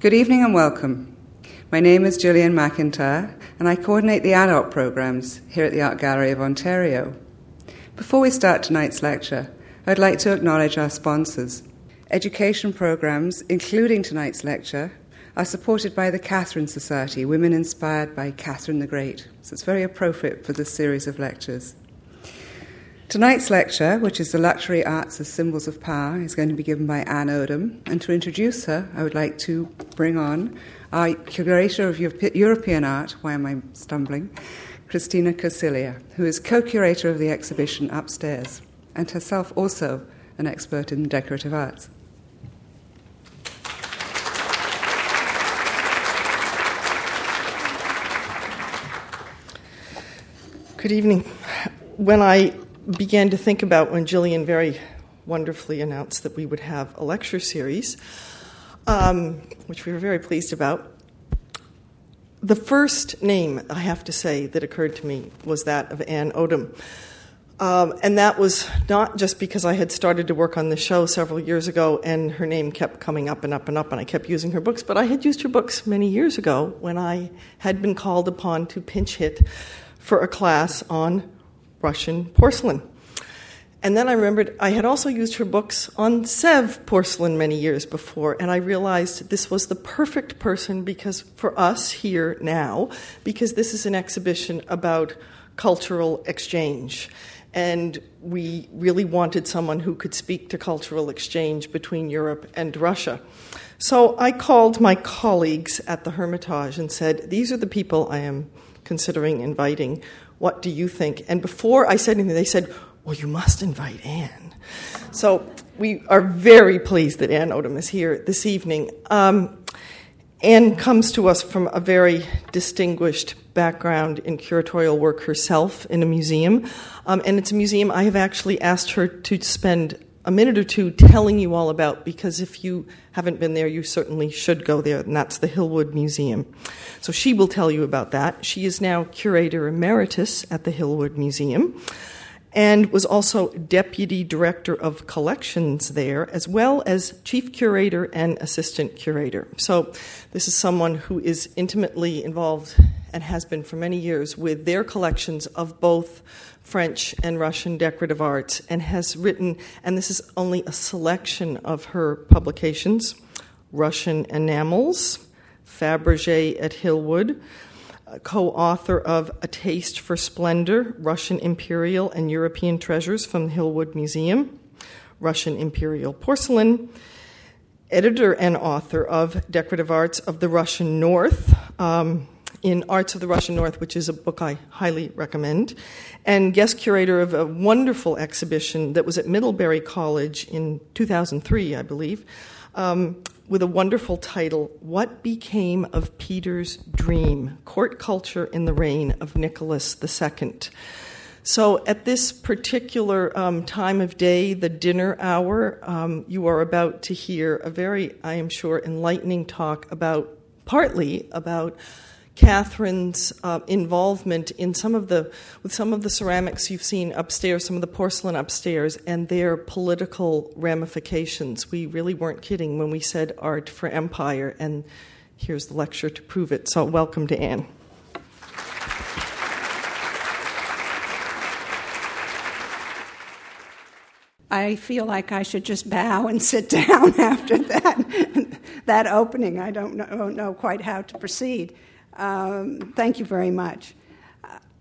Good evening and welcome. My name is Gillian McIntyre, and I coordinate the adult programs here at the Art Gallery of Ontario. Before we start tonight's lecture, I'd like to acknowledge our sponsors. Education programs, including tonight's lecture, are supported by the Catherine Society, women inspired by Catherine the Great. So it's very appropriate for this series of lectures. Tonight's lecture, which is The Luxury Arts as Symbols of Power, is going to be given by Anne Odom. And to introduce her, I would like to bring on our curator of European art, why am I stumbling? Christina Corsiglia, who is co curator of the exhibition upstairs, and herself also an expert in decorative arts. Good evening. When I began to think about when Gillian very wonderfully announced that we would have a lecture series, um, which we were very pleased about. The first name, I have to say, that occurred to me was that of Anne Odom. Um, and that was not just because I had started to work on the show several years ago and her name kept coming up and up and up and I kept using her books, but I had used her books many years ago when I had been called upon to pinch hit for a class on Russian porcelain. And then I remembered I had also used her books on Sèvres porcelain many years before, and I realized this was the perfect person because for us here now, because this is an exhibition about cultural exchange. And we really wanted someone who could speak to cultural exchange between Europe and Russia. So I called my colleagues at the Hermitage and said, These are the people I am considering inviting what do you think? And before I said anything, they said, Well, you must invite Anne. So we are very pleased that Anne Odom is here this evening. Um, Anne comes to us from a very distinguished background in curatorial work herself in a museum. Um, and it's a museum I have actually asked her to spend a minute or two telling you all about because if you haven't been there, you certainly should go there, and that's the Hillwood Museum. So she will tell you about that. She is now curator emeritus at the Hillwood Museum and was also deputy director of collections there, as well as chief curator and assistant curator. So, this is someone who is intimately involved and has been for many years with their collections of both French and Russian decorative arts and has written, and this is only a selection of her publications Russian Enamels, Fabergé at Hillwood, co author of A Taste for Splendor Russian Imperial and European Treasures from the Hillwood Museum, Russian Imperial Porcelain, editor and author of Decorative Arts of the Russian North. Um, in Arts of the Russian North, which is a book I highly recommend, and guest curator of a wonderful exhibition that was at Middlebury College in 2003, I believe, um, with a wonderful title What Became of Peter's Dream Court Culture in the Reign of Nicholas II. So, at this particular um, time of day, the dinner hour, um, you are about to hear a very, I am sure, enlightening talk about partly about Catherine's uh, involvement in some of the with some of the ceramics you've seen upstairs, some of the porcelain upstairs, and their political ramifications. We really weren't kidding when we said art for empire, and here's the lecture to prove it. So, welcome to Anne. I feel like I should just bow and sit down after that that opening. I don't know, know quite how to proceed. Um, thank you very much.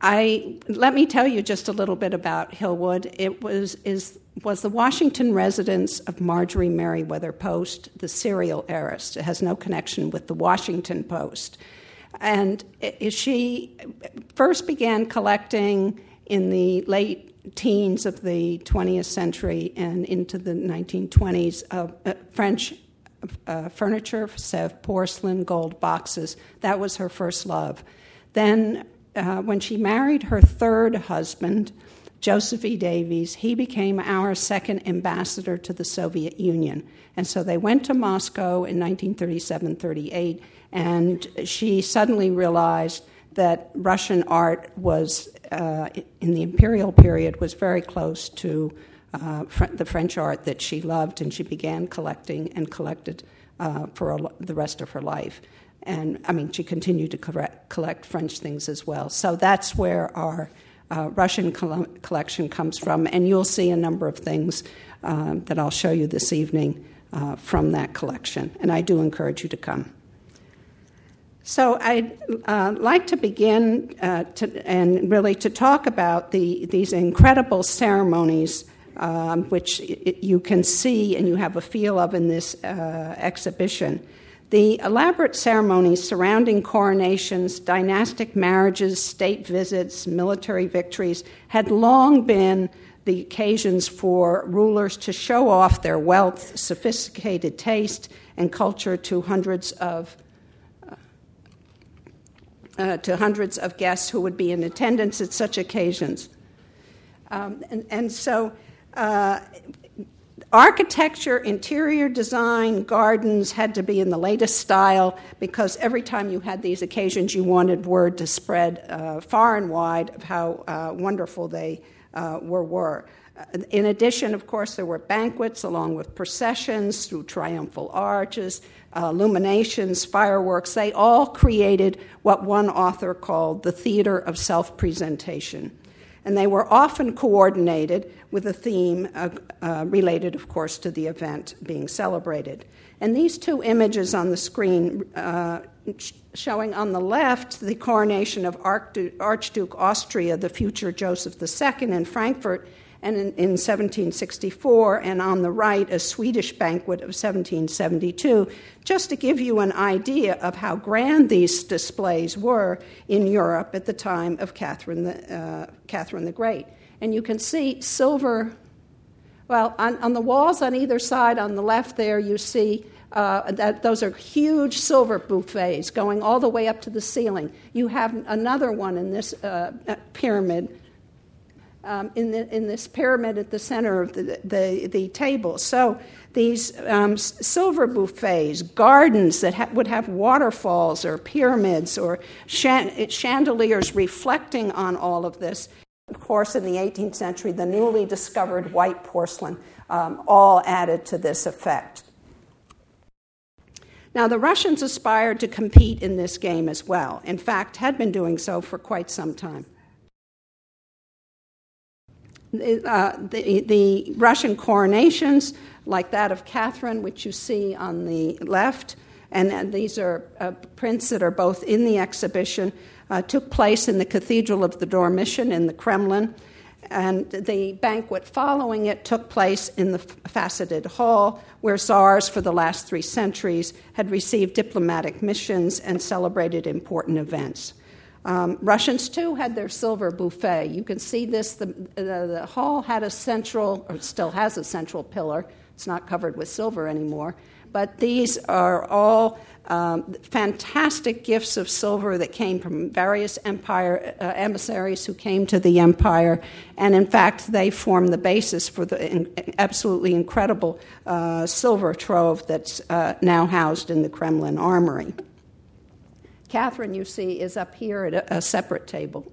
I let me tell you just a little bit about Hillwood. It was is was the Washington residence of Marjorie Merriweather Post, the cereal heiress. It has no connection with the Washington Post, and she first began collecting in the late teens of the 20th century and into the 1920s uh, French uh, furniture, Sèvres porcelain, gold boxes. That was her first love. Then, uh, when she married her third husband, Joseph E. Davies, he became our second ambassador to the Soviet Union. And so they went to Moscow in 1937 38, and she suddenly realized that Russian art was, uh, in the imperial period, was very close to uh, the French art that she loved, and she began collecting and collected uh, for a, the rest of her life. And I mean, she continued to correct, collect French things as well. So that's where our uh, Russian collection comes from. And you'll see a number of things um, that I'll show you this evening uh, from that collection. And I do encourage you to come. So I'd uh, like to begin uh, to, and really to talk about the, these incredible ceremonies um, which it, you can see and you have a feel of in this uh, exhibition. The elaborate ceremonies surrounding coronations, dynastic marriages, state visits, military victories had long been the occasions for rulers to show off their wealth, sophisticated taste, and culture to hundreds of uh, uh, to hundreds of guests who would be in attendance at such occasions. Um, and, and, so uh, architecture, interior design, gardens had to be in the latest style because every time you had these occasions, you wanted word to spread uh, far and wide of how uh, wonderful they uh, were. were. In addition, of course, there were banquets along with processions through triumphal arches, uh, illuminations, fireworks. They all created what one author called the theater of self presentation and they were often coordinated with a theme uh, uh, related, of course, to the event being celebrated. And these two images on the screen, uh, showing on the left the coronation of Archduke Austria, the future Joseph II in Frankfurt, and in, in, 1764, and on the right, a Swedish banquet of 1772, just to give you an idea of how grand these displays were in Europe at the time of Catherine the, uh, Catherine the Great. And you can see silver, well, on, on, the walls on either side, on the left there, you see uh, that those are huge silver buffets going all the way up to the ceiling. You have another one in this uh, pyramid um, in, the, in this pyramid at the center of the, the, the table. So these um, silver buffets, gardens that ha- would have waterfalls or pyramids or chandeliers reflecting on all of this. Of course, in the 18th century, the newly discovered white porcelain um, all added to this effect. Now, the Russians aspired to compete in this game as well. In fact, had been doing so for quite some time uh, the, the, Russian coronations, like that of Catherine, which you see on the left, and, and these are uh, prints that are both in the exhibition, uh, took place in the Cathedral of the Dormition in the Kremlin. And the banquet following it took place in the faceted hall, where czars for the last three centuries had received diplomatic missions and celebrated important events. Um, Russians too had their silver buffet. You can see this. The, the, the, hall had a central, or still has a central pillar. It's not covered with silver anymore. But these are all um, fantastic gifts of silver that came from various empire uh, emissaries who came to the empire, and in fact, they form the basis for the in, absolutely incredible uh, silver trove that's uh, now housed in the Kremlin armory. Catherine, you see, is up here at a, a separate table.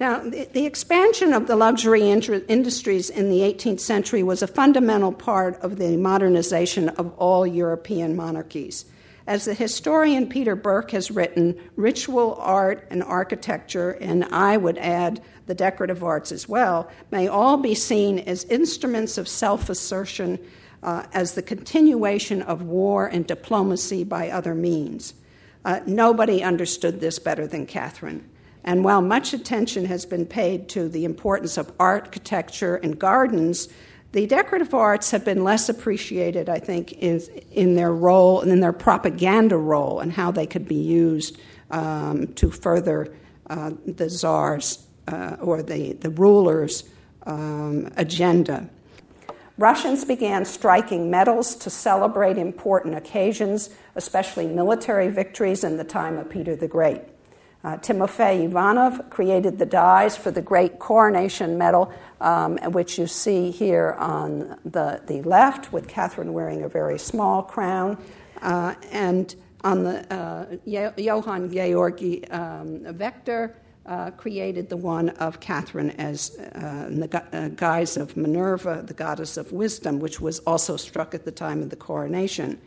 Now, the, the, expansion of the luxury industries in the 18th century was a fundamental part of the modernization of all European monarchies. As the historian Peter Burke has written, ritual art and architecture, and I would add the decorative arts as well, may all be seen as instruments of self assertion, uh, as the continuation of war and diplomacy by other means. Uh, nobody understood this better than Catherine. And while much attention has been paid to the importance of architecture and gardens, the decorative arts have been less appreciated, I think, in, in their role and in their propaganda role and how they could be used um, to further uh, the czar's uh, or the, the ruler's um, agenda. Russians began striking medals to celebrate important occasions, especially military victories in the time of Peter the Great. Uh, Timofey Ivanov created the dies for the Great Coronation Medal, um, which you see here on the, the left, with Catherine wearing a very small crown. Uh, and on the uh, Johann Georgi um, Waechter, uh, created the one of Catherine as uh, in the gu- uh, guise of Minerva, the goddess of wisdom, which was also struck at the time of the coronation.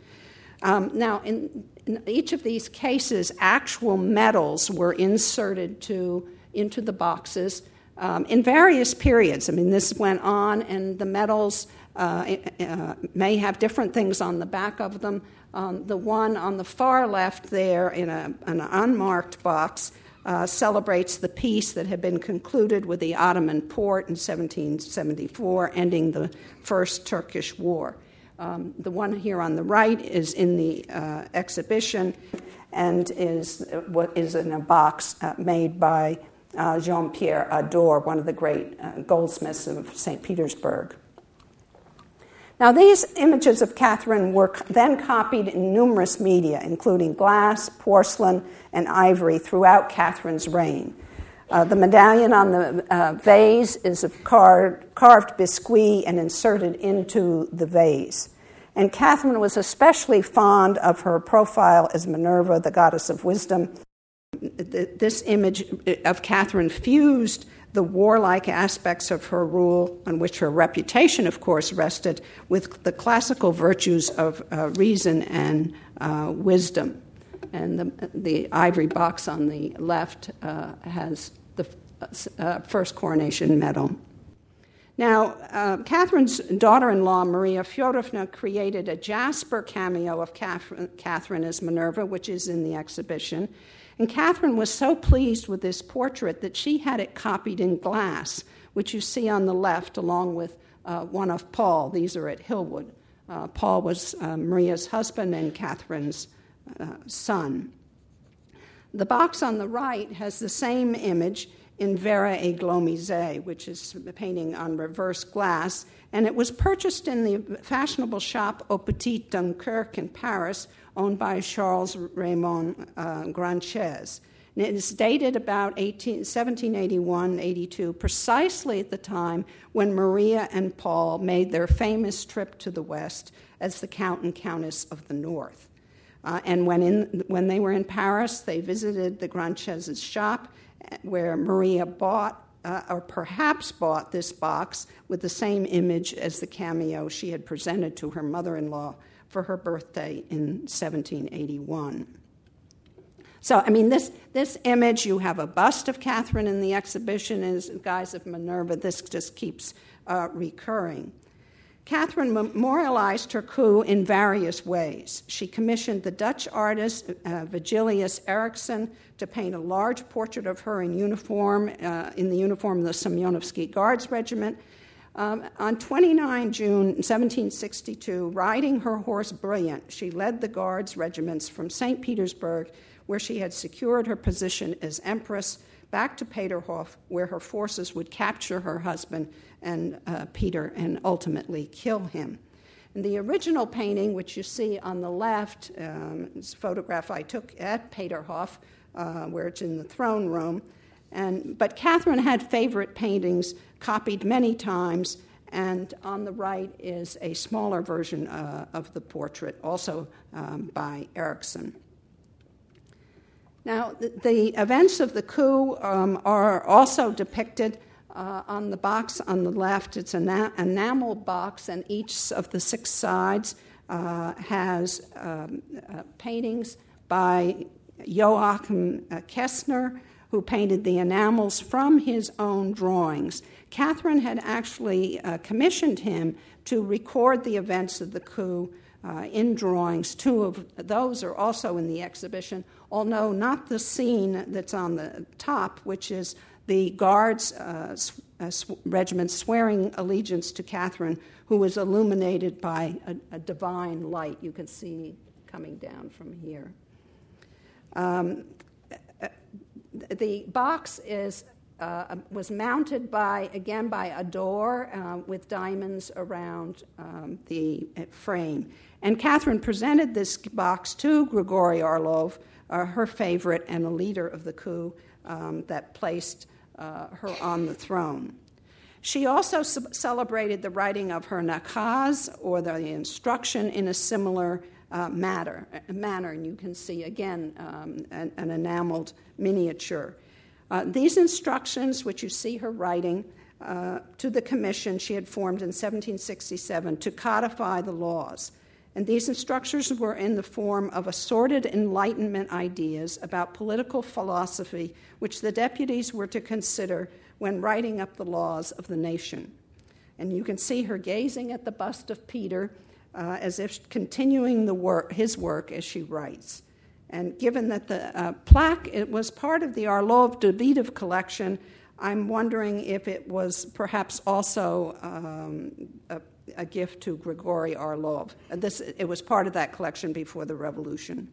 Um, now, in, in, each of these cases, actual medals were inserted to, into the boxes um, in various periods. I mean, this went on, and the medals uh, uh, may have different things on the back of them. Um, the one on the far left there in a, an unmarked box uh, celebrates the peace that had been concluded with the Ottoman Porte in 1774, ending the First Turkish War. Um, the one here on the right is in the uh, exhibition and is what is in a box uh, made by uh, Jean Pierre Ador, one of the great uh, goldsmiths of St. Petersburg. Now, these images of Catherine were then copied in numerous media, including glass, porcelain, and ivory, throughout Catherine's reign. Uh, the medallion on the uh, vase is of car- carved biscuit and inserted into the vase. And Catherine was especially fond of her profile as Minerva, the goddess of wisdom. This image of Catherine fused the warlike aspects of her rule, on which her reputation, of course, rested, with the classical virtues of uh, reason and uh, wisdom. And the, the, ivory box on the left uh, has the uh, first coronation medal. Now, uh, Catherine's daughter in law, Maria Fyodorovna, created a jasper cameo of Catherine as Minerva, which is in the exhibition. And Catherine was so pleased with this portrait that she had it copied in glass, which you see on the left, along with uh, one of Paul. These are at Hillwood. Uh, Paul was uh, Maria's husband and Catherine's uh, son. The box on the right has the same image in verre églomisé, which is a painting on reverse glass, and it was purchased in the fashionable shop Au Petit Dunkerque in Paris, owned by Charles Raymond uh, Granchez. And it is dated about 18, 1781 82, precisely at the time when Maria and Paul made their famous trip to the West as the Count and Countess of the North. Uh, and when, in, when they were in Paris, they visited the Granchez' shop where Maria bought, uh, or perhaps bought, this box with the same image as the cameo she had presented to her mother in law for her birthday in 1781. So, I mean, this, this image, you have a bust of Catherine in the exhibition as guise of Minerva. This just keeps uh, recurring. Catherine memorialized her coup in various ways. She commissioned the Dutch artist uh, Vigilius Erichsen to paint a large portrait of her in uniform, uh, in the uniform of the Semyonovsky Guards Regiment. Um, on 29 June 1762, riding her horse Brilliant, she led the Guards regiments from St. Petersburg, where she had secured her position as Empress, back to Peterhof, where her forces would capture her husband and uh, Peter and ultimately kill him. And the original painting, which you see on the left, um, is a photograph I took at Peterhof, uh, where it's in the throne room. And, but Catherine had favorite paintings copied many times, and on the right is a smaller version uh, of the portrait, also um, by Erichsen. Now, the, the, events of the coup um, are also depicted uh, on the box on the left, it's an enamel box, and each of the six sides uh, has um, uh, paintings by Joachim uh, Kessner, who painted the enamels from his own drawings. Catherine had actually uh, commissioned him to record the events of the coup uh, in drawings. Two of those are also in the exhibition, although not the scene that's on the top, which is the guards uh, uh, regiment swearing allegiance to Catherine, who was illuminated by a, a divine light you can see coming down from here. Um, uh, the box is uh, was mounted by again by Ador uh, with diamonds around um, the frame. And Catherine presented this box to Grigory Orlov, uh, her favorite and a leader of the coup um, that placed uh, her on the throne. She also celebrated the writing of her nakaz, or the instruction, in a similar uh, matter, manner. And you can see again um, an, an, enameled miniature. Uh, these instructions, which you see her writing uh, to the commission she had formed in 1767 to codify the laws, And these instructions were in the form of assorted Enlightenment ideas about political philosophy, which the deputies were to consider when writing up the laws of the nation. And you can see her gazing at the bust of Peter uh, as if continuing the work, his work as she writes. And given that the uh, plaque it was part of the Orlov Davidov collection, I'm wondering if it was perhaps also um, a, a, gift to Grigory Orlov. This, it was part of that collection before the revolution.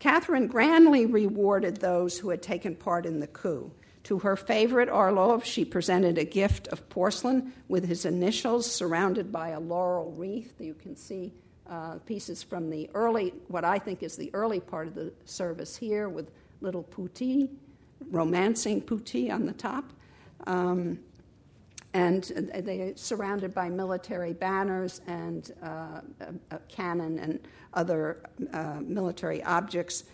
Catherine grandly rewarded those who had taken part in the coup. To her favorite Orlov, she presented a gift of porcelain with his initials surrounded by a laurel wreath. You can see uh, pieces from the early, what I think is the early part of the service here, with little putti, romancing putti on the top. Um, and they are surrounded by military banners and uh, a, a, cannon and other uh, military objects.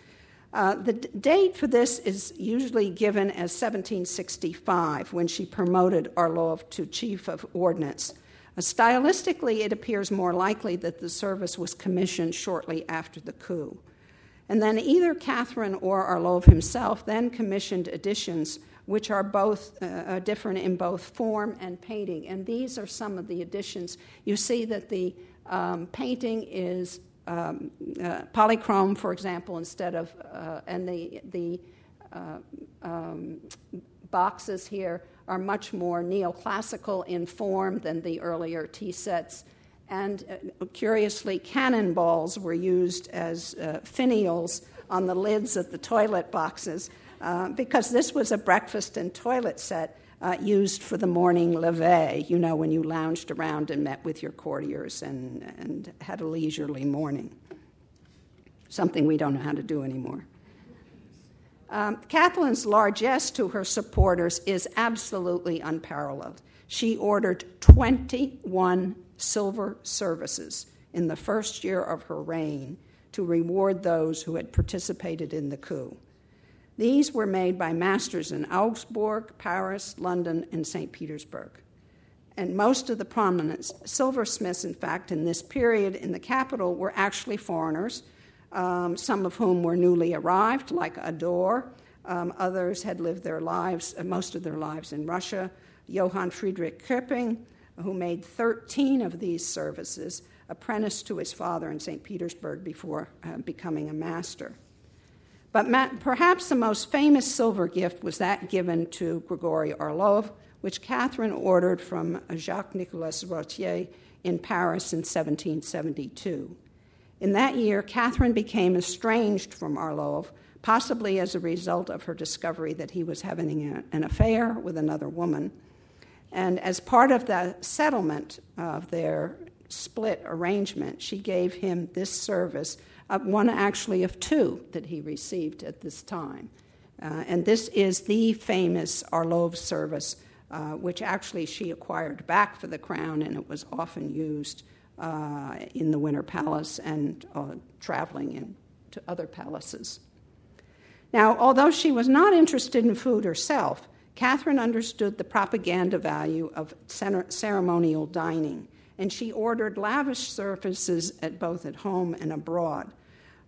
Uh, the d- date for this is usually given as 1765, when she promoted Orlov to chief of ordnance. Uh, stylistically, it appears more likely that the service was commissioned shortly after the coup. And then either Catherine or Orlov himself then commissioned editions which are both uh, uh, different in both form and painting. And these are some of the additions. You see that the um, painting is um, uh, polychrome, for example, instead of, uh, and the, the uh, um, boxes here are much more neoclassical in form than the earlier tea sets. And uh, curiously, cannonballs were used as finials on the lids of the toilet boxes uh, because this was a breakfast and toilet set uh, used for the morning levee, you know, when you lounged around and met with your courtiers and, and had a leisurely morning. Something we don't know how to do anymore. Um, Catherine's largesse to her supporters is absolutely unparalleled. She ordered 21 silver services in the first year of her reign to reward those who had participated in the coup. These were made by masters in Augsburg, Paris, London, and St. Petersburg. And most of the prominent silversmiths, in fact, in this period in the capital were actually foreigners, um, some of whom were newly arrived, like Ador. Um, others had lived their lives, uh, most of their lives in Russia. Johann Friedrich Köpping, who made 13 of these services, apprenticed to his father in St. Petersburg before uh, becoming a master. But perhaps the most famous silver gift was that given to Grigory Orlov, which Catherine ordered from Jacques Nicolas Roettiers in Paris in 1772. In that year, Catherine became estranged from Orlov, possibly as a result of her discovery that he was having an affair with another woman. And as part of the settlement of their split arrangement, she gave him this service uh, one actually of two that he received at this time. Uh, and this is the famous Orlov service, uh, which actually she acquired back for the crown, and it was often used uh, in the Winter Palace and uh, traveling into other palaces. Now, although she was not interested in food herself, Catherine understood the propaganda value of ceremonial dining, and she ordered lavish services at both at home and abroad.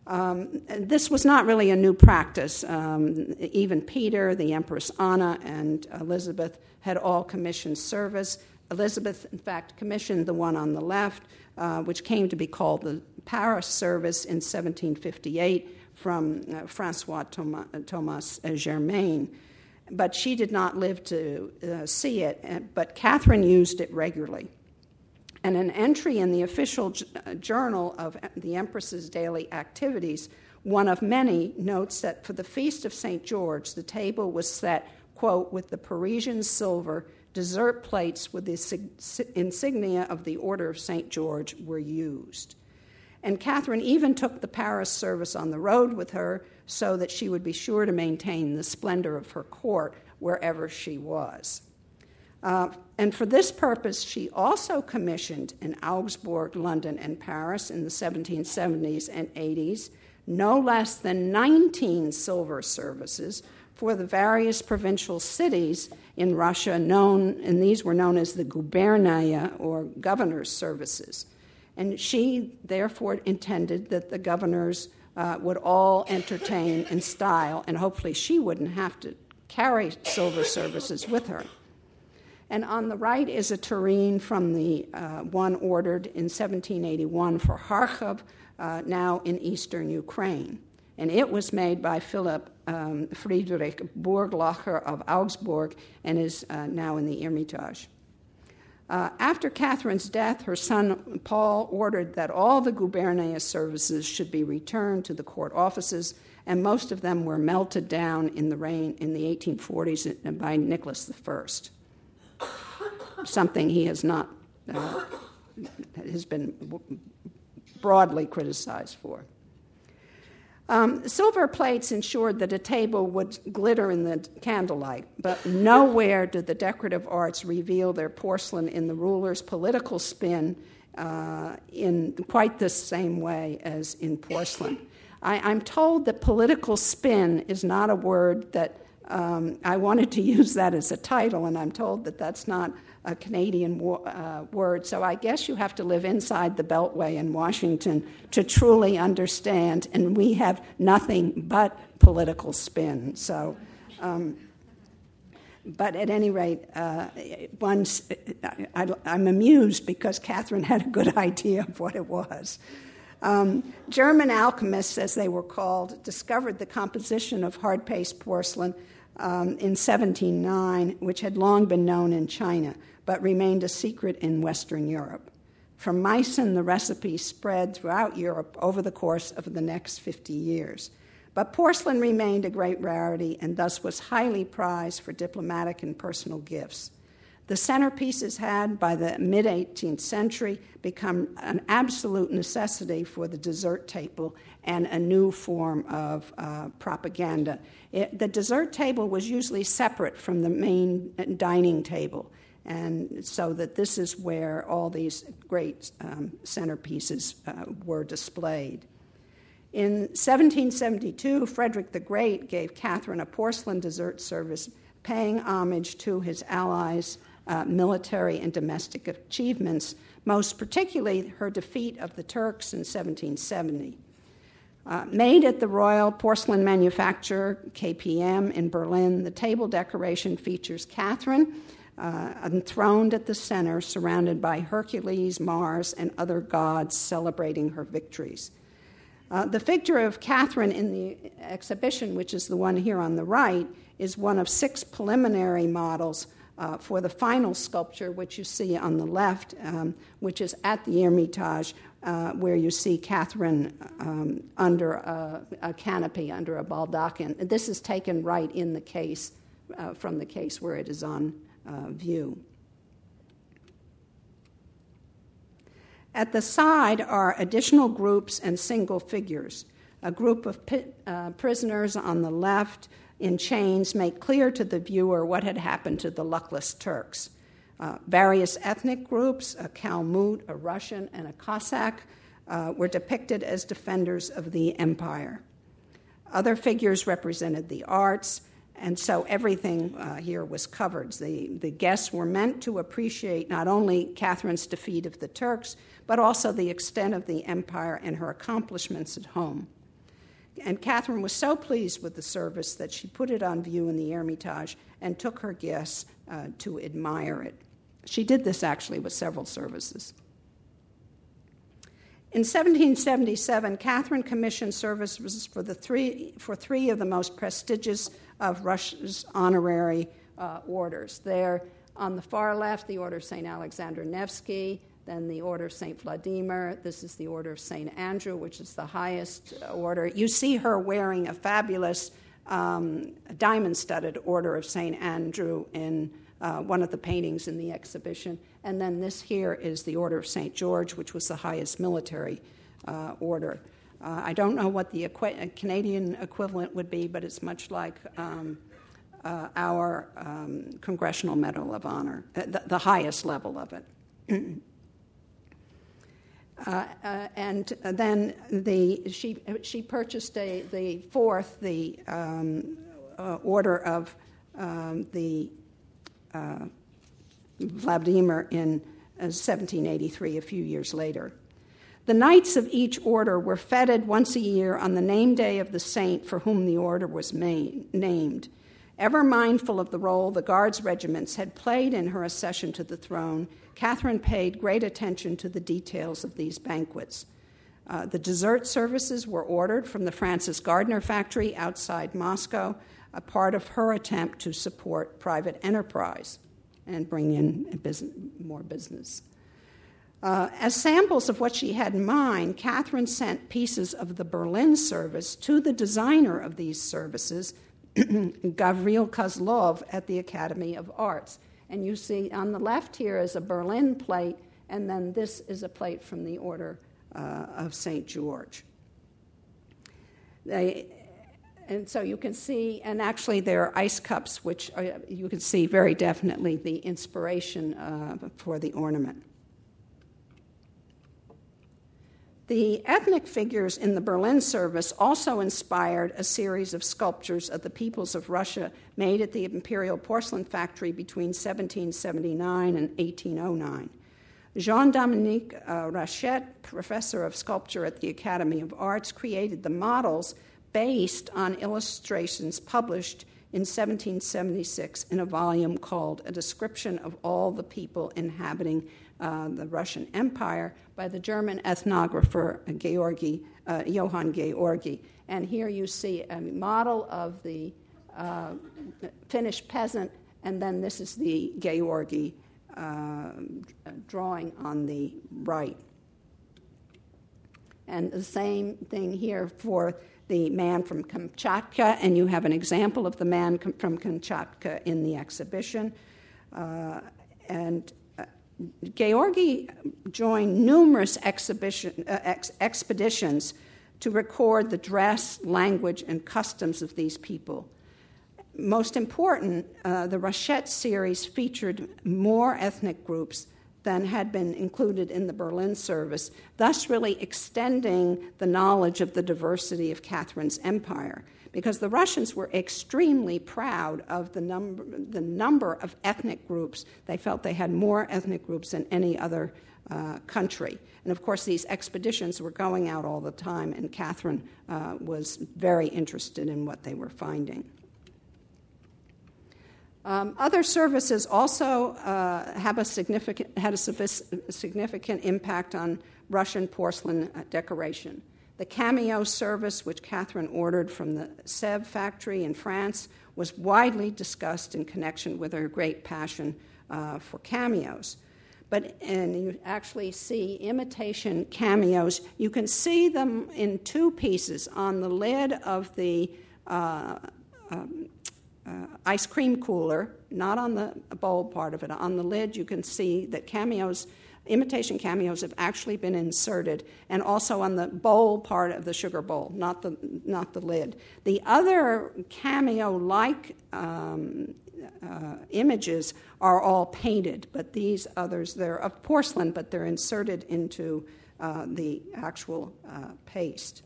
Um, this was not really a new practice. Um, even Peter, the Empress Anna, and Elizabeth had all commissioned service. Elizabeth, in fact, commissioned the one on the left, uh, which came to be called the Paris Service in 1758 from uh, Francois Thomas, Thomas Germain. But she did not live to uh, see it, uh, but Catherine used it regularly. And an entry in the official j- uh, journal of the Empress's daily activities, one of many, notes that for the Feast of St. George, the table was set, quote, with the Parisian silver, dessert plates with the insignia of the Order of St. George were used. And Catherine even took the Paris service on the road with her so that she would be sure to maintain the splendor of her court wherever she was. Uh, and for this purpose, she also commissioned in Augsburg, London, and Paris in the 1770s and 80s no less than 19 silver services for the various provincial cities in Russia, known, and these were known as the gubernaya or governor's services. And she therefore intended that the governors uh, would all entertain in style, and hopefully she wouldn't have to carry silver services with her. And on the right is a tureen from the uh, one ordered in 1781 for Kharkov, uh, now in eastern Ukraine. And it was made by Philip um, Friedrich Burglacher of Augsburg and is uh, now in the Hermitage. Uh, after Catherine's death, her son Paul ordered that all the gubernia services should be returned to the court offices, and most of them were melted down in the reign in the 1840s by Nicholas I. Something he has not uh, has been broadly criticized for. Um, silver plates ensured that a table would glitter in the candlelight, but nowhere did the decorative arts reveal their porcelain in the ruler's political spin uh, in quite the same way as in porcelain. I, am told that political spin is not a word that um, I wanted to use that as a title, and I'm told that that's not a Canadian uh, word. So I guess you have to live inside the Beltway in Washington to truly understand, and we have nothing but political spin. So. Um, but at any rate, uh, once I, am amused because Catherine had a good idea of what it was. Um, German alchemists, as they were called, discovered the composition of hard paste porcelain um, in 1709, which had long been known in China but remained a secret in Western Europe. From Meissen, the recipe spread throughout Europe over the course of the next 50 years. But porcelain remained a great rarity and thus was highly prized for diplomatic and personal gifts. The centerpieces had, by the mid 18th century, become an absolute necessity for the dessert table and a new form of uh, propaganda. It, the dessert table was usually separate from the main dining table. And so that this is where all these great um, centerpieces uh, were displayed. In 1772, Frederick the Great gave Catherine a porcelain dessert service, paying homage to his allies' uh, military and domestic achievements, most particularly her defeat of the Turks in 1770. Uh, made at the Royal Porcelain Manufacturer, KPM, in Berlin, the table decoration features Catherine uh, enthroned at the center, surrounded by Hercules, Mars, and other gods celebrating her victories. Uh, the figure of Catherine in the exhibition, which is the one here on the right, is one of six preliminary models uh, for the final sculpture, which you see on the left, um, which is at the Hermitage, uh, where you see Catherine um, under a, a, canopy, under a baldachin. This is taken right in the case, uh, from the case where it is on uh, view. At the side are additional groups and single figures. A group of pit, uh, prisoners on the left in chains make clear to the viewer what had happened to the luckless Turks. Uh, various ethnic groups, a Kalmuk, a Russian, and a Cossack, uh, were depicted as defenders of the empire. Other figures represented the arts, and so everything uh, here was covered. The, the guests were meant to appreciate not only Catherine's defeat of the Turks, but also the extent of the empire and her accomplishments at home. And Catherine was so pleased with the service that she put it on view in the Hermitage and took her guests uh, to admire it. She did this actually with several services. In 1777, Catherine commissioned services for, the three, for three of the most prestigious of Russia's honorary uh, orders. There, on the far left, the Order of St. Alexander Nevsky, then the Order of St. Vladimir. This is the Order of St. Andrew, which is the highest order. You see her wearing a fabulous um, diamond studded Order of St. Andrew in uh, one of the paintings in the exhibition. And then this here is the Order of St. George, which was the highest military uh, order. Uh, I don't know what the equi- Canadian equivalent would be, but it's much like um, uh, our um, Congressional Medal of Honor, uh, the, the, highest level of it. Uh, uh, and then the, she, she purchased a, the fourth, the um, uh, order of um, the uh, Vladimir in 1783, uh, a few years later. The knights of each order were feted once a year on the name day of the saint for whom the order was made, named. Ever mindful of the role the Guards regiments had played in her accession to the throne, Catherine paid great attention to the details of these banquets. Uh, the dessert services were ordered from the Francis Gardner factory outside Moscow, a part of her attempt to support private enterprise and bring in business, more business. Uh, as samples of what she had in mind, Catherine sent pieces of the Berlin service to the designer of these services, Gavril Kozlov at the Academy of Arts. And you see on the left here is a Berlin plate, and then this is a plate from the Order uh, of St. George. They, and so you can see, and actually there are ice cups, which are, you can see very definitely the inspiration uh, for the ornament. The ethnic figures in the Berlin service also inspired a series of sculptures of the peoples of Russia made at the Imperial Porcelain Factory between 1779 and 1809. Jean Dominique uh, Rachette, professor of sculpture at the Academy of Arts, created the models based on illustrations published in 1776 in a volume called A Description of All the People Inhabiting uh, the Russian Empire by the German ethnographer Georgi, uh, Johann Georgi. And here you see a model of the uh, Finnish peasant, and then this is the Georgi uh, drawing on the right. And the same thing here for the man from Kamchatka, and you have an example of the man from Kamchatka in the exhibition. Uh, and Georgi joined numerous exhibition, uh, ex- expeditions to record the dress, language, and customs of these people. Most important, uh, the Rachette series featured more ethnic groups than had been included in the Berlin service, thus, really extending the knowledge of the diversity of Catherine's empire because the Russians were extremely proud of the number, the number of ethnic groups. They felt they had more ethnic groups than any other uh, country. And of course, these expeditions were going out all the time, and Catherine uh, was very interested in what they were finding. Um, other services also uh, have a significant, had a significant impact on Russian porcelain uh, decoration. The cameo service, which Catherine ordered from the Sèvres factory in France, was widely discussed in connection with her great passion uh, for cameos. But and you actually see imitation cameos. You can see them in two pieces on the lid of the uh, um, uh, ice cream cooler, not on the bowl part of it. On the lid, you can see that cameos imitation cameos have actually been inserted, and also on the bowl part of the sugar bowl, not the, not the lid. The other cameo like um, uh, images are all painted, but these others, they're of porcelain, but they're inserted into uh, the actual uh, paste.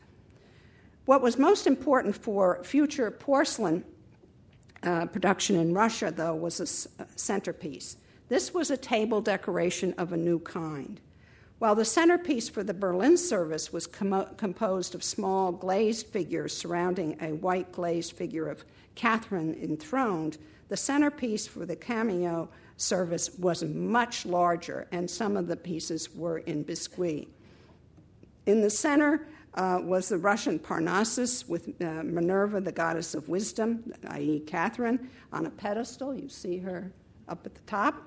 What was most important for future porcelain uh, production in Russia, though, was a centerpiece. This was a table decoration of a new kind. While the centerpiece for the Berlin service was com- composed of small glazed figures surrounding a white glazed figure of Catherine enthroned, the centerpiece for the cameo service was much larger, and some of the pieces were in biscuit. In the center uh, was the Russian Parnassus with uh, Minerva, the goddess of wisdom, i.e., Catherine, on a pedestal. You see her up at the top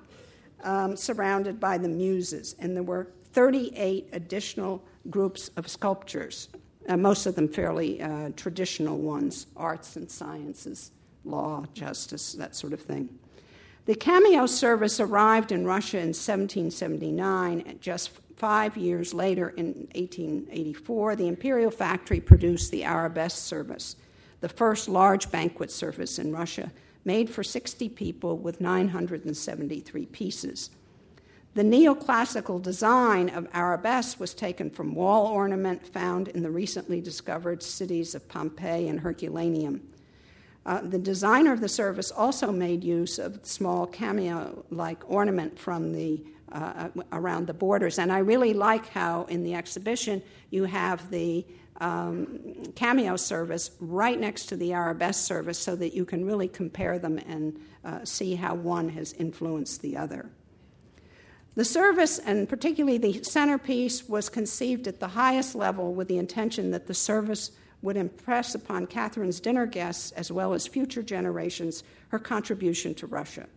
um, surrounded by the muses, and there were 38 additional groups of sculptures, uh, most of them fairly uh, traditional ones arts and sciences, law, justice, that sort of thing. The cameo service arrived in Russia in 1779. Just five years later, in 1884, the Imperial Factory produced the Arabesque service, the first large banquet service in Russia made for 60 people with 973 pieces. The neoclassical design of arabesque was taken from wall ornament found in the recently discovered cities of Pompeii and Herculaneum. Uh, the designer of the service also made use of small cameo like ornament from the uh, around the borders. And I really like how in the exhibition you have the um, cameo service right next to the arabesque service so that you can really compare them and uh, see how one has influenced the other. The service, and particularly the centerpiece, was conceived at the highest level with the intention that the service would impress upon Catherine's dinner guests, as well as future generations, her contribution to Russia.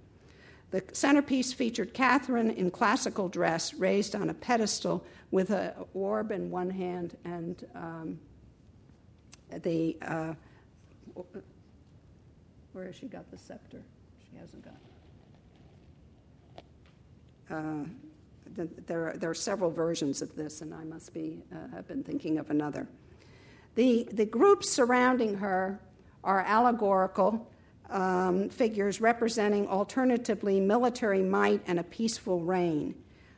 The centerpiece featured Catherine in classical dress, raised on a pedestal with an orb in one hand and um, the. Uh, where has she got the scepter? She hasn't got. Uh, the, there, are, there are several versions of this, and I must be uh, have been thinking of another. The, the groups surrounding her are allegorical um, figures representing alternatively military might and a peaceful reign.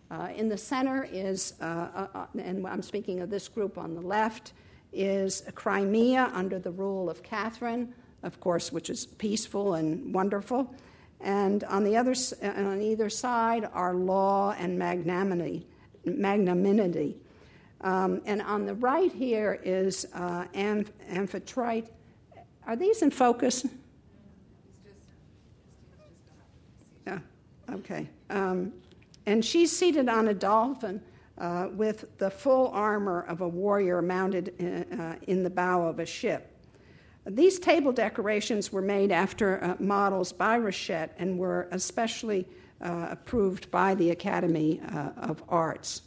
Uh, in the center is, uh, uh, uh, and I'm speaking of this group on the left, is Crimea under the rule of Catherine, of course, which is peaceful and wonderful. And on, the other, on either side are law and magnanimity. magnanimity. Um, and on the right here is uh, Amph- Amphitrite. Are these in focus? Okay. Um, and she's seated on a dolphin uh, with the full armor of a warrior mounted in, uh, in the bow of a ship. These table decorations were made after uh, models by Rachette and were especially uh, approved by the Academy uh, of Arts.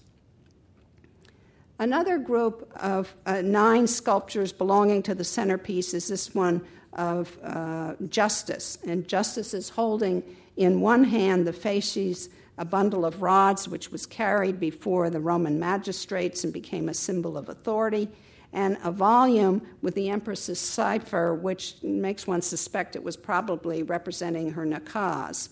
Another group of uh, nine sculptures belonging to the centerpiece is this one of uh, Justice. And Justice is holding in one hand the fasces, a bundle of rods which was carried before the Roman magistrates and became a symbol of authority, and a volume with the Empress's cipher, which makes one suspect it was probably representing her nakaz.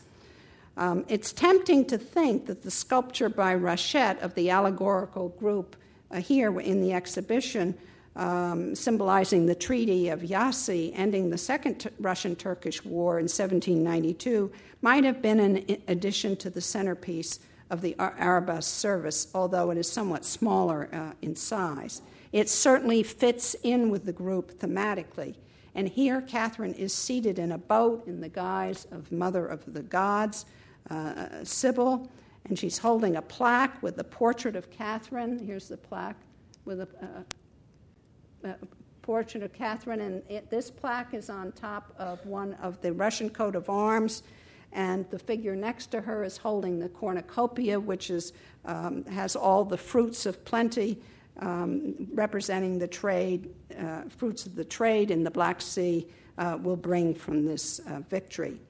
Um, it's tempting to think that the sculpture by Rachette of the allegorical group uh, here in the exhibition, um, symbolizing the Treaty of Yassy, ending the Second t- Russian Turkish War in 1792, might have been an addition to the centerpiece of the Arabesque service, although it is somewhat smaller uh, in size. It certainly fits in with the group thematically. And here, Catherine is seated in a boat in the guise of Mother of the Gods, uh, Cybele, and she's holding a plaque with the portrait of Catherine. Here's the plaque with a, uh, a portrait of Catherine, and it, this plaque is on top of one of the Russian coat of arms. And the figure next to her is holding the cornucopia, which is, um, has all the fruits of plenty, um, representing the trade, uh, fruits of the trade in the Black Sea uh, will bring from this uh, victory.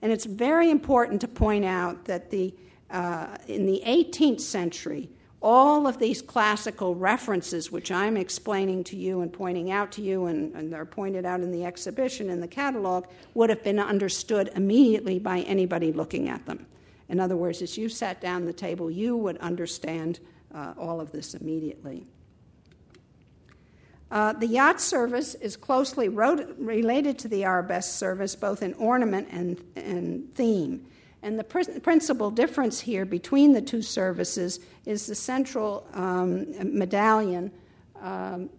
And it's very important to point out that the uh, in the 18th century, all of these classical references, which I'm explaining to you and pointing out to you, and, and they're pointed out in the exhibition in the catalog, would have been understood immediately by anybody looking at them. In other words, as you sat down the table, you would understand uh, all of this immediately. Uh, the yacht service is closely related to the arabesque service, both in ornament and, and theme. And the pr- principal difference here between the two services is the central um, medallion. Um,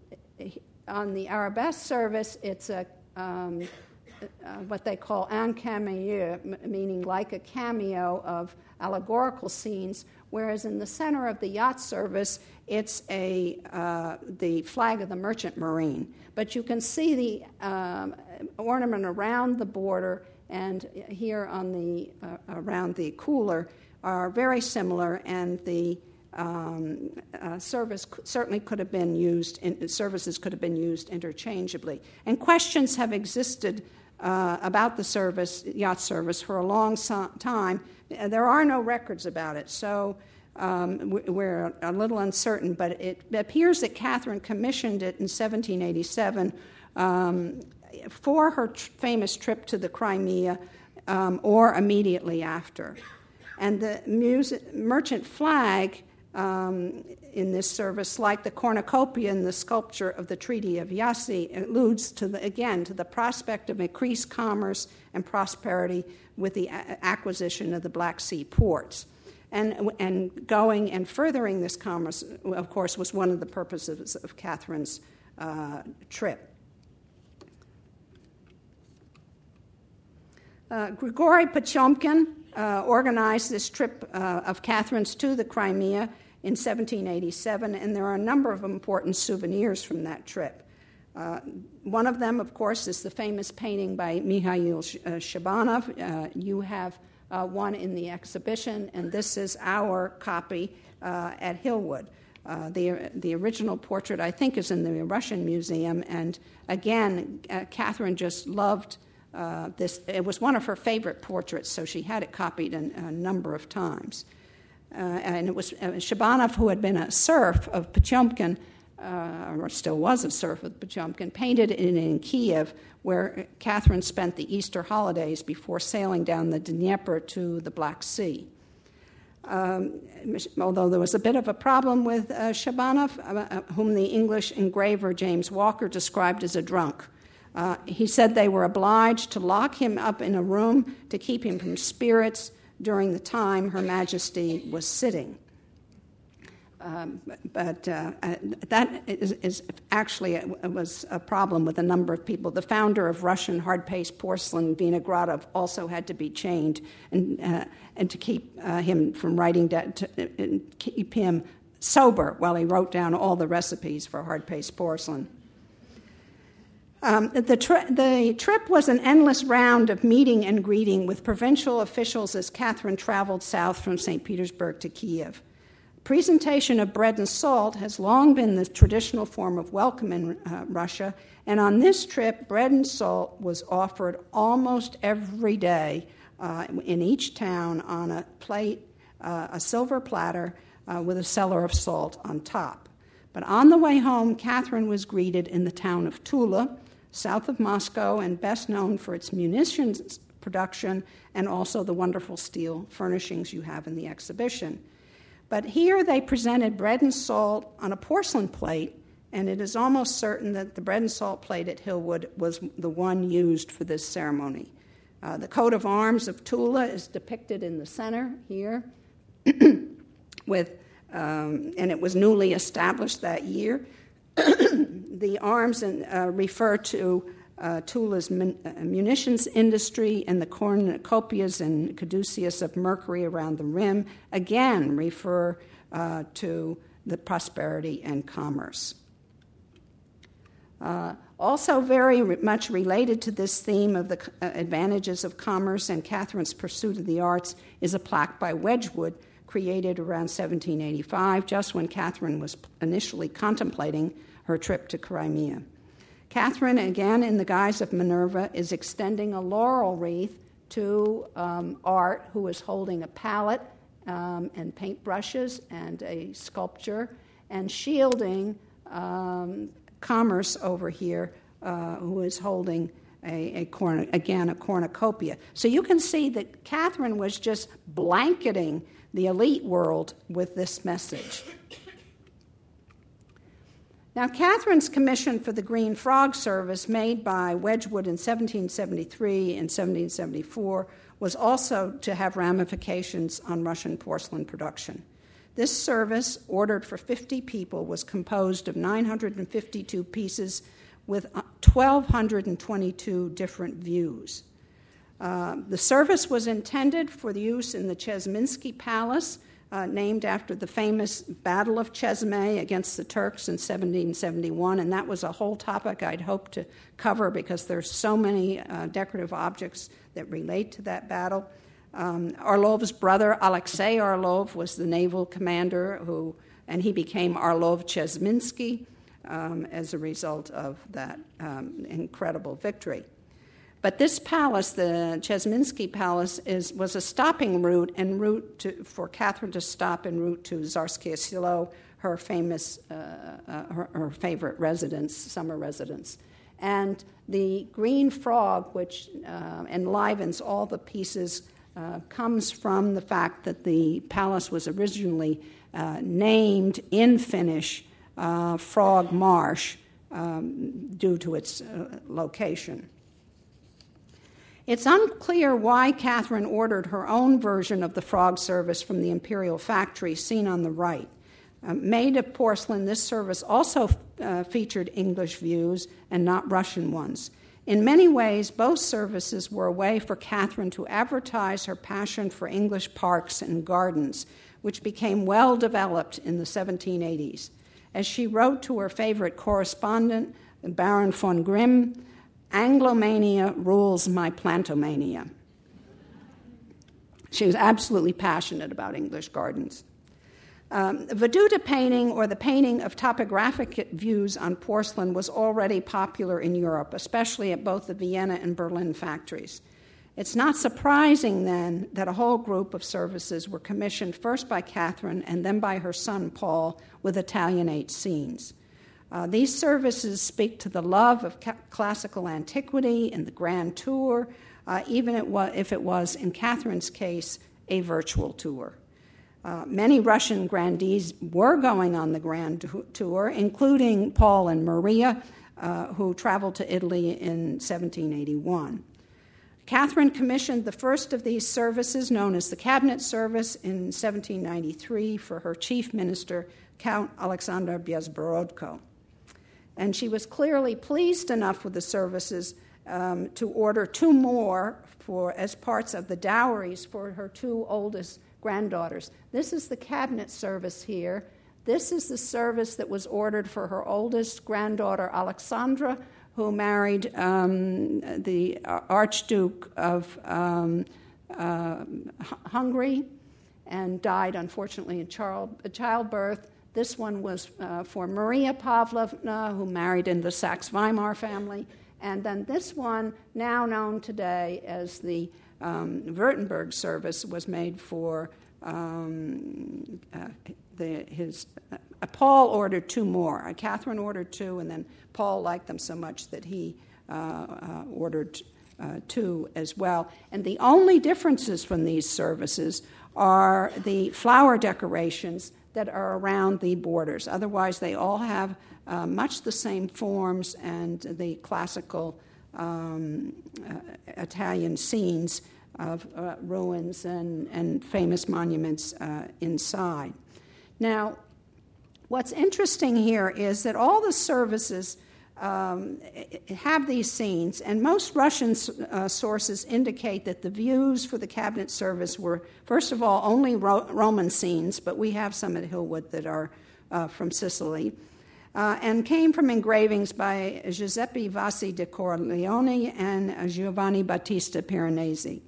on the arabesque service, it's a um, uh, what they call en camaïeu, meaning like a cameo of allegorical scenes, whereas in the center of the yacht service, it's a, uh, the flag of the merchant marine. But you can see the um, ornament around the border and here on the uh, around the cooler are very similar, and the um, uh, service certainly could have been used. In, services could have been used interchangeably, and questions have existed uh, about the service, yacht service, for a long so- time. There are no records about it, so. Um, we're a little uncertain, but it appears that Catherine commissioned it in 1787 um, for her tr- famous trip to the Crimea um, or immediately after. And the merchant flag um, in this service, like the cornucopia in the sculpture of the Treaty of Yassy, alludes to the, again to the prospect of increased commerce and prosperity with the a- acquisition of the Black Sea ports. And, and going and furthering this commerce, of course, was one of the purposes of Catherine's uh, trip. Uh, Grigory Potyomkin uh, organized this trip uh, of Catherine's to the Crimea in 1787, and there are a number of important souvenirs from that trip. Uh, one of them, of course, is the famous painting by Mikhail uh, Shibanov. Uh, you have uh, one in the exhibition, and this is our copy uh, at Hillwood. Uh, the, the original portrait, I think, is in the Russian Museum, and again, Catherine just loved this. It was one of her favorite portraits, so she had it copied a, a number of times. Uh, and it was uh, Shibanov, who had been a serf of Potyomkin, uh, or still was a serf of Potyomkin, painted it in Kiev, where Catherine spent the Easter holidays before sailing down the Dnieper to the Black Sea. Um, although there was a bit of a problem with uh, Shibanov, uh, whom the English engraver James Walker described as a drunk. Uh, he said they were obliged to lock him up in a room to keep him from spirits during the time Her Majesty was sitting. Um, but uh, uh, that is, is actually a, was a problem with a number of people. The founder of Russian hard paste porcelain, Vinogradov, also had to be chained and, uh, and to keep uh, him from writing down, to uh, keep him sober while he wrote down all the recipes for hard paste porcelain. Um, the, tri- the, trip was an endless round of meeting and greeting with provincial officials as Catherine traveled south from St. Petersburg to Kiev. Presentation of bread and salt has long been the traditional form of welcome in uh, Russia, and on this trip, bread and salt was offered almost every day uh, in each town on a plate, uh, a silver platter uh, with a cellar of salt on top. But on the way home, Catherine was greeted in the town of Tula south of Moscow and best known for its munitions production and also the wonderful steel furnishings you have in the exhibition. But here they presented bread and salt on a porcelain plate, and it is almost certain that the bread and salt plate at Hillwood was the one used for this ceremony. Uh, the coat of arms of Tula is depicted in the center here, with, um, and it was newly established that year. the arms and, uh, refer to uh, Tula's mun- uh, munitions industry and the cornucopias and caduceus of mercury around the rim, again, refer uh, to the prosperity and commerce. Uh, also, very re- much related to this theme of the uh, advantages of commerce and Catherine's pursuit of the arts is a plaque by Wedgwood created around 1785, just when Catherine was initially contemplating her trip to Crimea. Catherine, again in the guise of Minerva, is extending a laurel wreath to um, Art, who is holding a palette um, and paintbrushes and a sculpture, and shielding um, Commerce over here, uh, who is holding a, a corn, again a cornucopia. So you can see that Catherine was just blanketing the elite world with this message. Now, Catherine's commission for the Green Frog Service, made by Wedgwood in 1773 and 1774, was also to have ramifications on Russian porcelain production. This service, ordered for 50 people, was composed of 952 pieces with uh, 1,222 different views. Uh, the service was intended for the use in the Chesminsky Palace, uh, named after the famous Battle of Chesme against the Turks in 1771, and that was a whole topic I'd hoped to cover because there's so many uh, decorative objects that relate to that battle. Um, Orlov's brother, Alexei Orlov, was the naval commander who, and he became Orlov Chesminsky um, as a result of that um, incredible victory. But this palace, the Chesminsky Palace, is, was a stopping route en route to, for Catherine to stop en route to Tsarskoye Selo, her famous, uh, uh, her, her, favorite residence, summer residence. And the green frog, which uh, enlivens all the pieces, uh, comes from the fact that the palace was originally uh, named in Finnish uh, Frog Marsh um, due to its location. It's unclear why Catherine ordered her own version of the frog service from the imperial factory seen on the right. Uh, made of porcelain, this service also uh, featured English views and not Russian ones. In many ways, both services were a way for Catherine to advertise her passion for English parks and gardens, which became well developed in the 1780s. As she wrote to her favorite correspondent, Baron von Grimm, Anglomania rules my plantomania. She was absolutely passionate about English gardens. Um, Veduta painting, or the painting of topographic views on porcelain, was already popular in Europe, especially at both the Vienna and Berlin factories. It's not surprising then that a whole group of services were commissioned first by Catherine and then by her son Paul with Italianate scenes. Uh, these services speak to the love of ca- classical antiquity and the grand tour, uh, even it wa- if it was, in Catherine's case, a virtual tour. Uh, many Russian grandees were going on the grand tour, including Paul and Maria, uh, who traveled to Italy in 1781. Catherine commissioned the first of these services, known as the Cabinet Service, in 1793 for her chief minister, Count Alexander Bezborodko. And she was clearly pleased enough with the services um, to order two more for, as parts of the dowries for her two oldest granddaughters. This is the cabinet service here. This is the service that was ordered for her oldest granddaughter, Alexandra, who married um, the Archduke of um, uh, Hungary and died, unfortunately, in childbirth. This one was uh, for Maria Pavlovna, who married in the Saxe Weimar family. And then this one, now known today as the um, Württemberg service, was made for um, uh, the, his. Uh, Paul ordered two more. Uh, Catherine ordered two, and then Paul liked them so much that he uh, uh, ordered two as well. And the only differences from these services are the flower decorations that are around the borders. Otherwise, they all have uh, much the same forms and the classical um, uh, Italian scenes of uh, ruins and, and famous monuments uh, inside. Now, what's interesting here is that all the services um, have these scenes, and most Russian uh, sources indicate that the views for the cabinet service were, first of all, only Ro- Roman scenes, but we have some at Hillwood that are uh, from Sicily, uh, and came from engravings by Giuseppe Vasi de Corleone and Giovanni Battista Piranesi.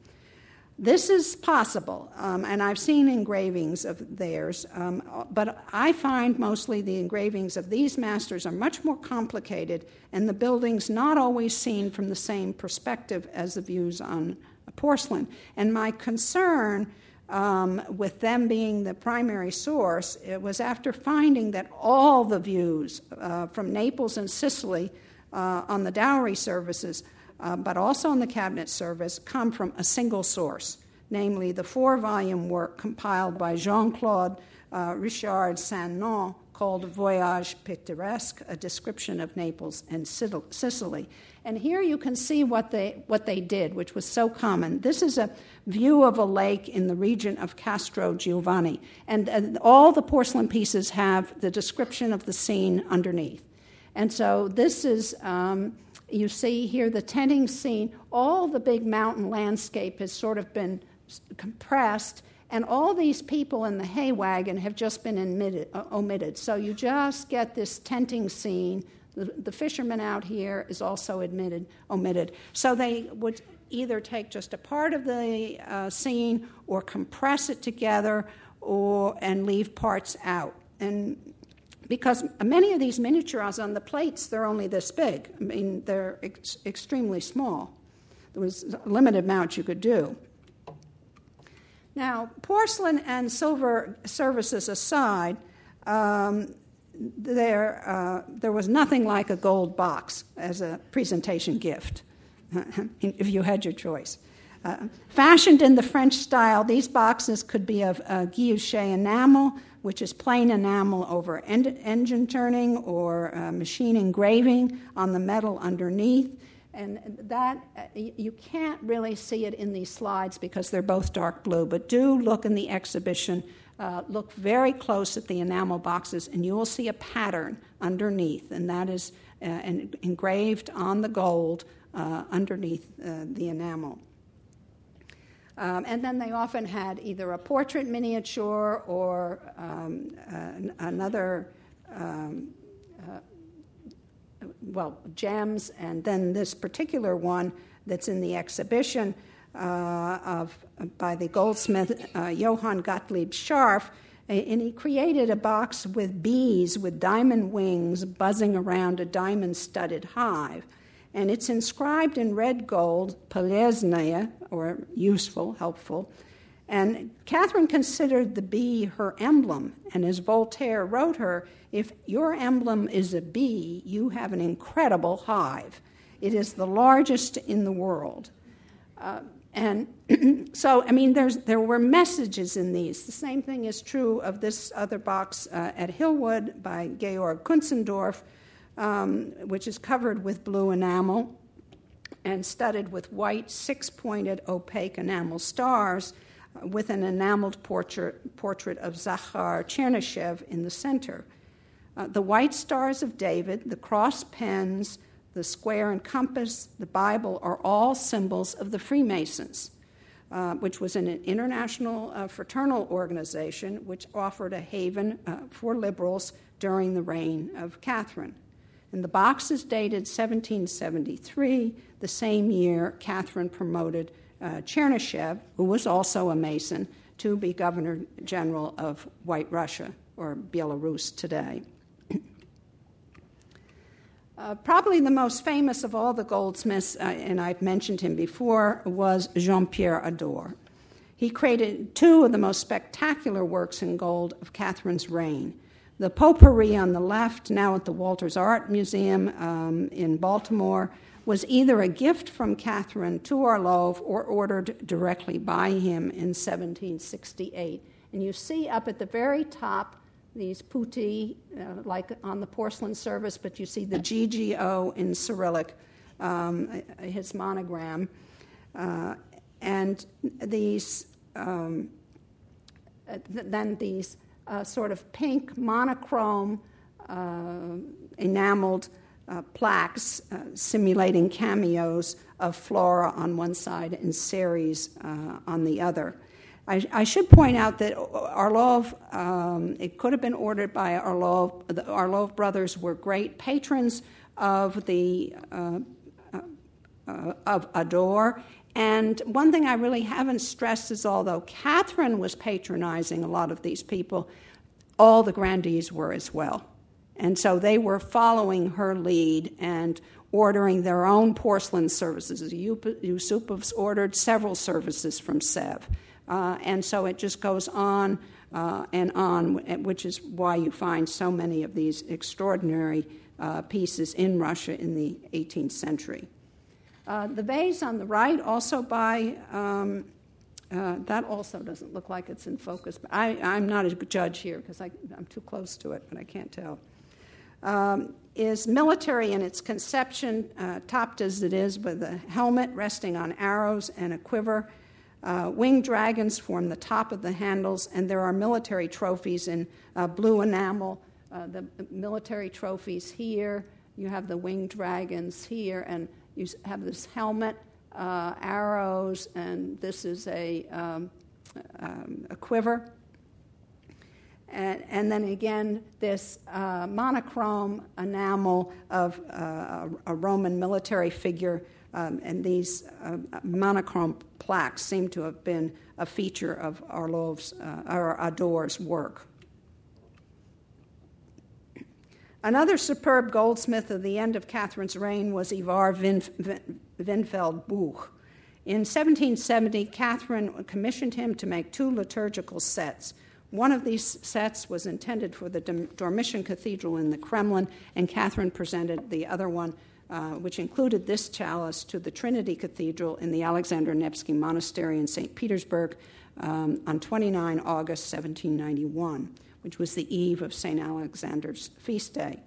This is possible, um, and I've seen engravings of theirs, um, but I find mostly the engravings of these masters are much more complicated, and the buildings not always seen from the same perspective as the views on porcelain. And my concern um, with them being the primary source, it was after finding that all the views uh, from Naples and Sicily uh, on the dowry services uh, but also in the Cabinet Service, come from a single source, namely the four volume work compiled by Jean Claude uh, Richard Saint-Non called Voyage Pittoresque, a description of Naples and Sicily. And here you can see what they, what they did, which was so common. This is a view of a lake in the region of Castrogiovanni. And, and all the porcelain pieces have the description of the scene underneath. And so this is um, you see here the tenting scene, all the big mountain landscape has sort of been compressed, and all these people in the hay wagon have just been omitted. Uh, omitted. So you just get this tenting scene. The, the fisherman out here is also admitted, omitted. So they would either take just a part of the uh, scene or compress it together or, and leave parts out. And because many of these miniatures on the plates, they're only this big. I mean, they're ex- extremely small. There was a limited amount you could do. Now, porcelain and silver services aside, um, there, uh, there was nothing like a gold box as a presentation gift, if you had your choice. Uh, fashioned in the French style, these boxes could be of uh, guilloche enamel, which is plain enamel over en- engine turning or uh, machine engraving on the metal underneath. And that, uh, you can't really see it in these slides because they're both dark blue, but do look in the exhibition. Uh, look very close at the enamel boxes, and you will see a pattern underneath, and that is uh, engraved on the gold uh, underneath uh, the enamel. Um, and then they often had either a portrait miniature or um, uh, another um, well, gems, and then this particular one that's in the exhibition uh, of, by the goldsmith uh, Johann Gottlieb Scharff, and he created a box with bees with diamond wings buzzing around a diamond studded hive and it's inscribed in red gold, Polesnaya, or useful, helpful. And Catherine considered the bee her emblem, and as Voltaire wrote her, if your emblem is a bee, you have an incredible hive. It is the largest in the world. Uh, and so, I mean, there were messages in these. The same thing is true of this other box uh, at Hillwood by Georg Kunzendorf, um, which is covered with blue enamel and studded with white, six pointed, opaque enamel stars with an enameled portrait, portrait of Zakhar Chernyshev in the center. Uh, the white stars of David, the cross pens, the square and compass, the Bible are all symbols of the Freemasons, uh, which was an international uh, fraternal organization which offered a haven uh, for liberals during the reign of Catherine. And the box is dated 1773, the same year Catherine promoted uh, Chernyshev, who was also a Mason, to be Governor General of White Russia, or Belarus today. uh, probably the most famous of all the goldsmiths, uh, and I've mentioned him before, was Jean Pierre Ador. He created two of the most spectacular works in gold of Catherine's reign. The potpourri on the left, now at the Walters Art Museum um, in Baltimore, was either a gift from Catherine to Orlov or ordered directly by him in 1768. And you see up at the very top these putti, uh, like on the porcelain service, but you see the GGO in Cyrillic, um, his monogram. Uh, and these, um, then these uh, sort of pink monochrome uh, enameled uh, plaques uh, simulating cameos of Flora on one side and Ceres uh, on the other. I, I, should point out that Orlov, um, it could have been ordered by Orlov. The Orlov brothers were great patrons of the uh, uh, uh, of Ador. And one thing I really haven't stressed is although Catherine was patronizing a lot of these people, all the grandees were as well. And so they were following her lead and ordering their own porcelain services. Yusupovs ordered several services from Sèvres. Uh, and so it just goes on uh, and on, which is why you find so many of these extraordinary uh, pieces in Russia in the 18th century. Uh, the vase on the right, also by, um, uh, that also doesn't look like it's in focus. But I, am not a judge here because I'm too close to it, but I can't tell um, is military in its conception, uh, topped as it is with a helmet resting on arrows and a quiver. Uh, winged dragons form the top of the handles, and there are military trophies in uh, blue enamel. Uh, the military trophies here, you have the winged dragons here, and you have this helmet, uh, arrows, and this is a, um, um, a quiver. And, and then again, this uh, monochrome enamel of uh, a Roman military figure, um, and these uh, monochrome plaques seem to have been a feature of Orlov's uh, or Ador's work. Another superb goldsmith of the end of Catherine's reign was Iver Windfeldt Buch. In 1770, Catherine commissioned him to make two liturgical sets one of these sets was intended for the Dormition Cathedral in the Kremlin, and Catherine presented the other one, uh, which included this chalice, to the Trinity Cathedral in the Alexander Nevsky Monastery in St. Petersburg um, on 29 August 1791. Which was the eve of St. Alexander's feast day.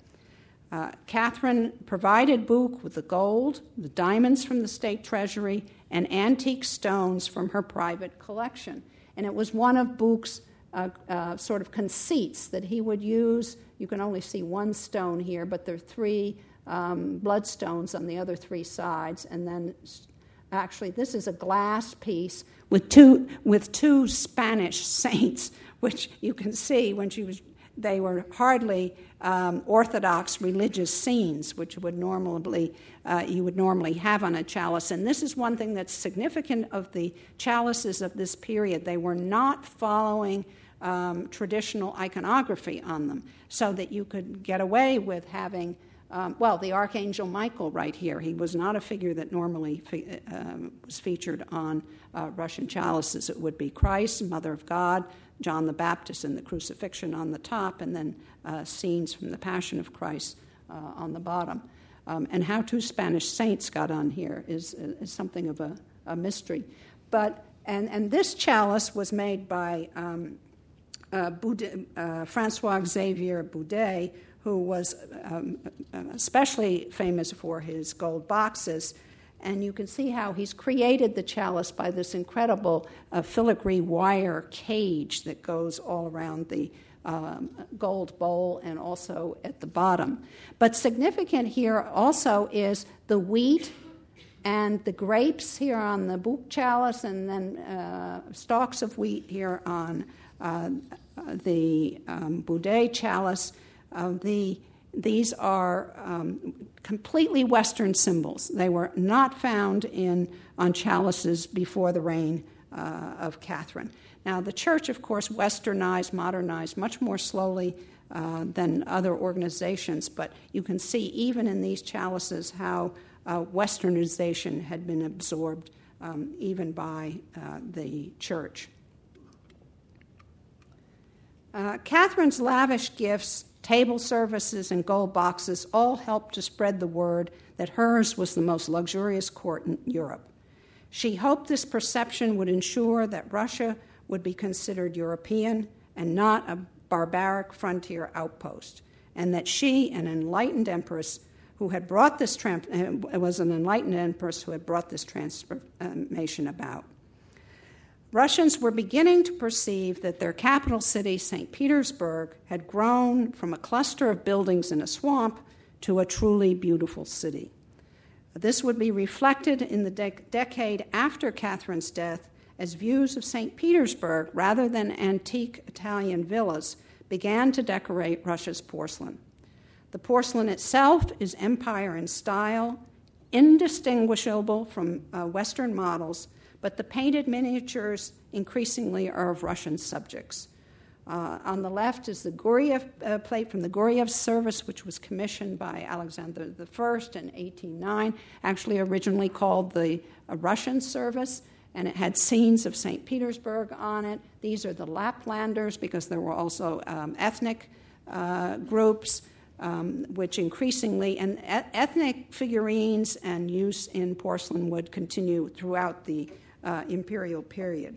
Uh, Catherine provided Buch with the gold, the diamonds from the state treasury, and antique stones from her private collection. And it was one of Buch's uh, uh, sort of conceits that he would use. You can only see one stone here, but there are three um, bloodstones on the other three sides. And then, actually, this is a glass piece with two, with two Spanish saints, which you can see when she was they were hardly um, orthodox religious scenes, which would normally uh, you would normally have on a chalice. And this is one thing that's significant of the chalices of this period. They were not following um, traditional iconography on them, so that you could get away with having. Um, well, the Archangel Michael, right here, he was not a figure that normally fe- uh, was featured on uh, Russian chalices. It would be Christ, Mother of God, John the Baptist and the crucifixion on the top, and then uh, scenes from the Passion of Christ uh, on the bottom. Um, and how two Spanish saints got on here is, is something of a, a, mystery. But and, and this chalice was made by um, uh, Boudet, uh, Francois Xavier Boudet, who was um, especially famous for his gold boxes and you can see how he's created the chalice by this incredible uh, filigree wire cage that goes all around the um, gold bowl and also at the bottom. But significant here also is the wheat and the grapes here on the Buch chalice, and then uh, stalks of wheat here on uh, the um, Boudet chalice. Uh, the these are um, completely Western symbols. They were not found in, on chalices before the reign uh, of Catherine. Now, the church, of course, westernized, modernized much more slowly uh, than other organizations, but you can see even in these chalices how uh, westernization had been absorbed um, even by uh, the church. Uh, Catherine's lavish gifts Table services and gold boxes all helped to spread the word that hers was the most luxurious court in Europe. She hoped this perception would ensure that Russia would be considered European and not a barbaric frontier outpost, and that she, an enlightened empress who had brought this uh, was an enlightened empress who had brought this transformation about. Russians were beginning to perceive that their capital city, St. Petersburg, had grown from a cluster of buildings in a swamp to a truly beautiful city. This would be reflected in the de- decade after Catherine's death as views of St. Petersburg, rather than antique Italian villas, began to decorate Russia's porcelain. The porcelain itself is empire in style, indistinguishable from uh, Western models but the painted miniatures increasingly are of Russian subjects. Uh, on the left is the Guriev uh, plate from the Guriev service, which was commissioned by Alexander I in 1809, actually originally called the uh, Russian service, and it had scenes of St. Petersburg on it. These are the Laplanders because there were also um, ethnic uh, groups. Um, which increasingly, and ethnic figurines and use in porcelain would continue throughout the uh, imperial period.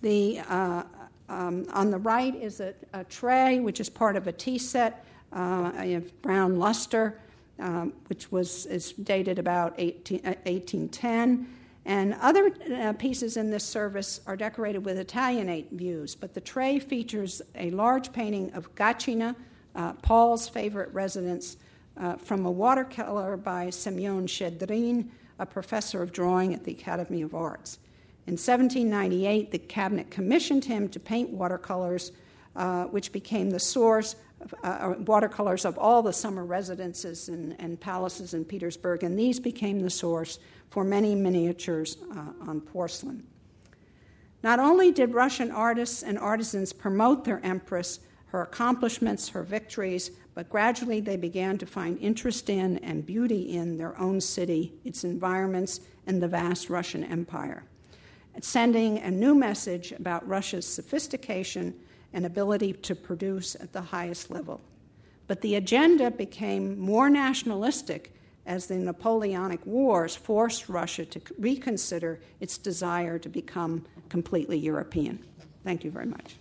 The, uh, um, on the right is a, a, tray, which is part of a tea set uh, of brown luster, um, which was is dated about 18, 1810. Uh, and other uh, pieces in this service are decorated with Italianate views, but the tray features a large painting of Gatchina, uh, Paul's favorite residence, from a watercolor by Semyon Shchedrin, a professor of drawing at the Academy of Arts. In 1798, the cabinet commissioned him to paint watercolors, uh, which became the source of uh, uh, watercolors of all the summer residences and, and, palaces in Petersburg, and these became the source for many miniatures uh, on porcelain. Not only did Russian artists and artisans promote their empress, her accomplishments, her victories, but gradually they began to find interest in and beauty in their own city, its environments, and the vast Russian Empire, sending a new message about Russia's sophistication and ability to produce at the highest level. But the agenda became more nationalistic as the Napoleonic Wars forced Russia to reconsider its desire to become completely European. Thank you very much.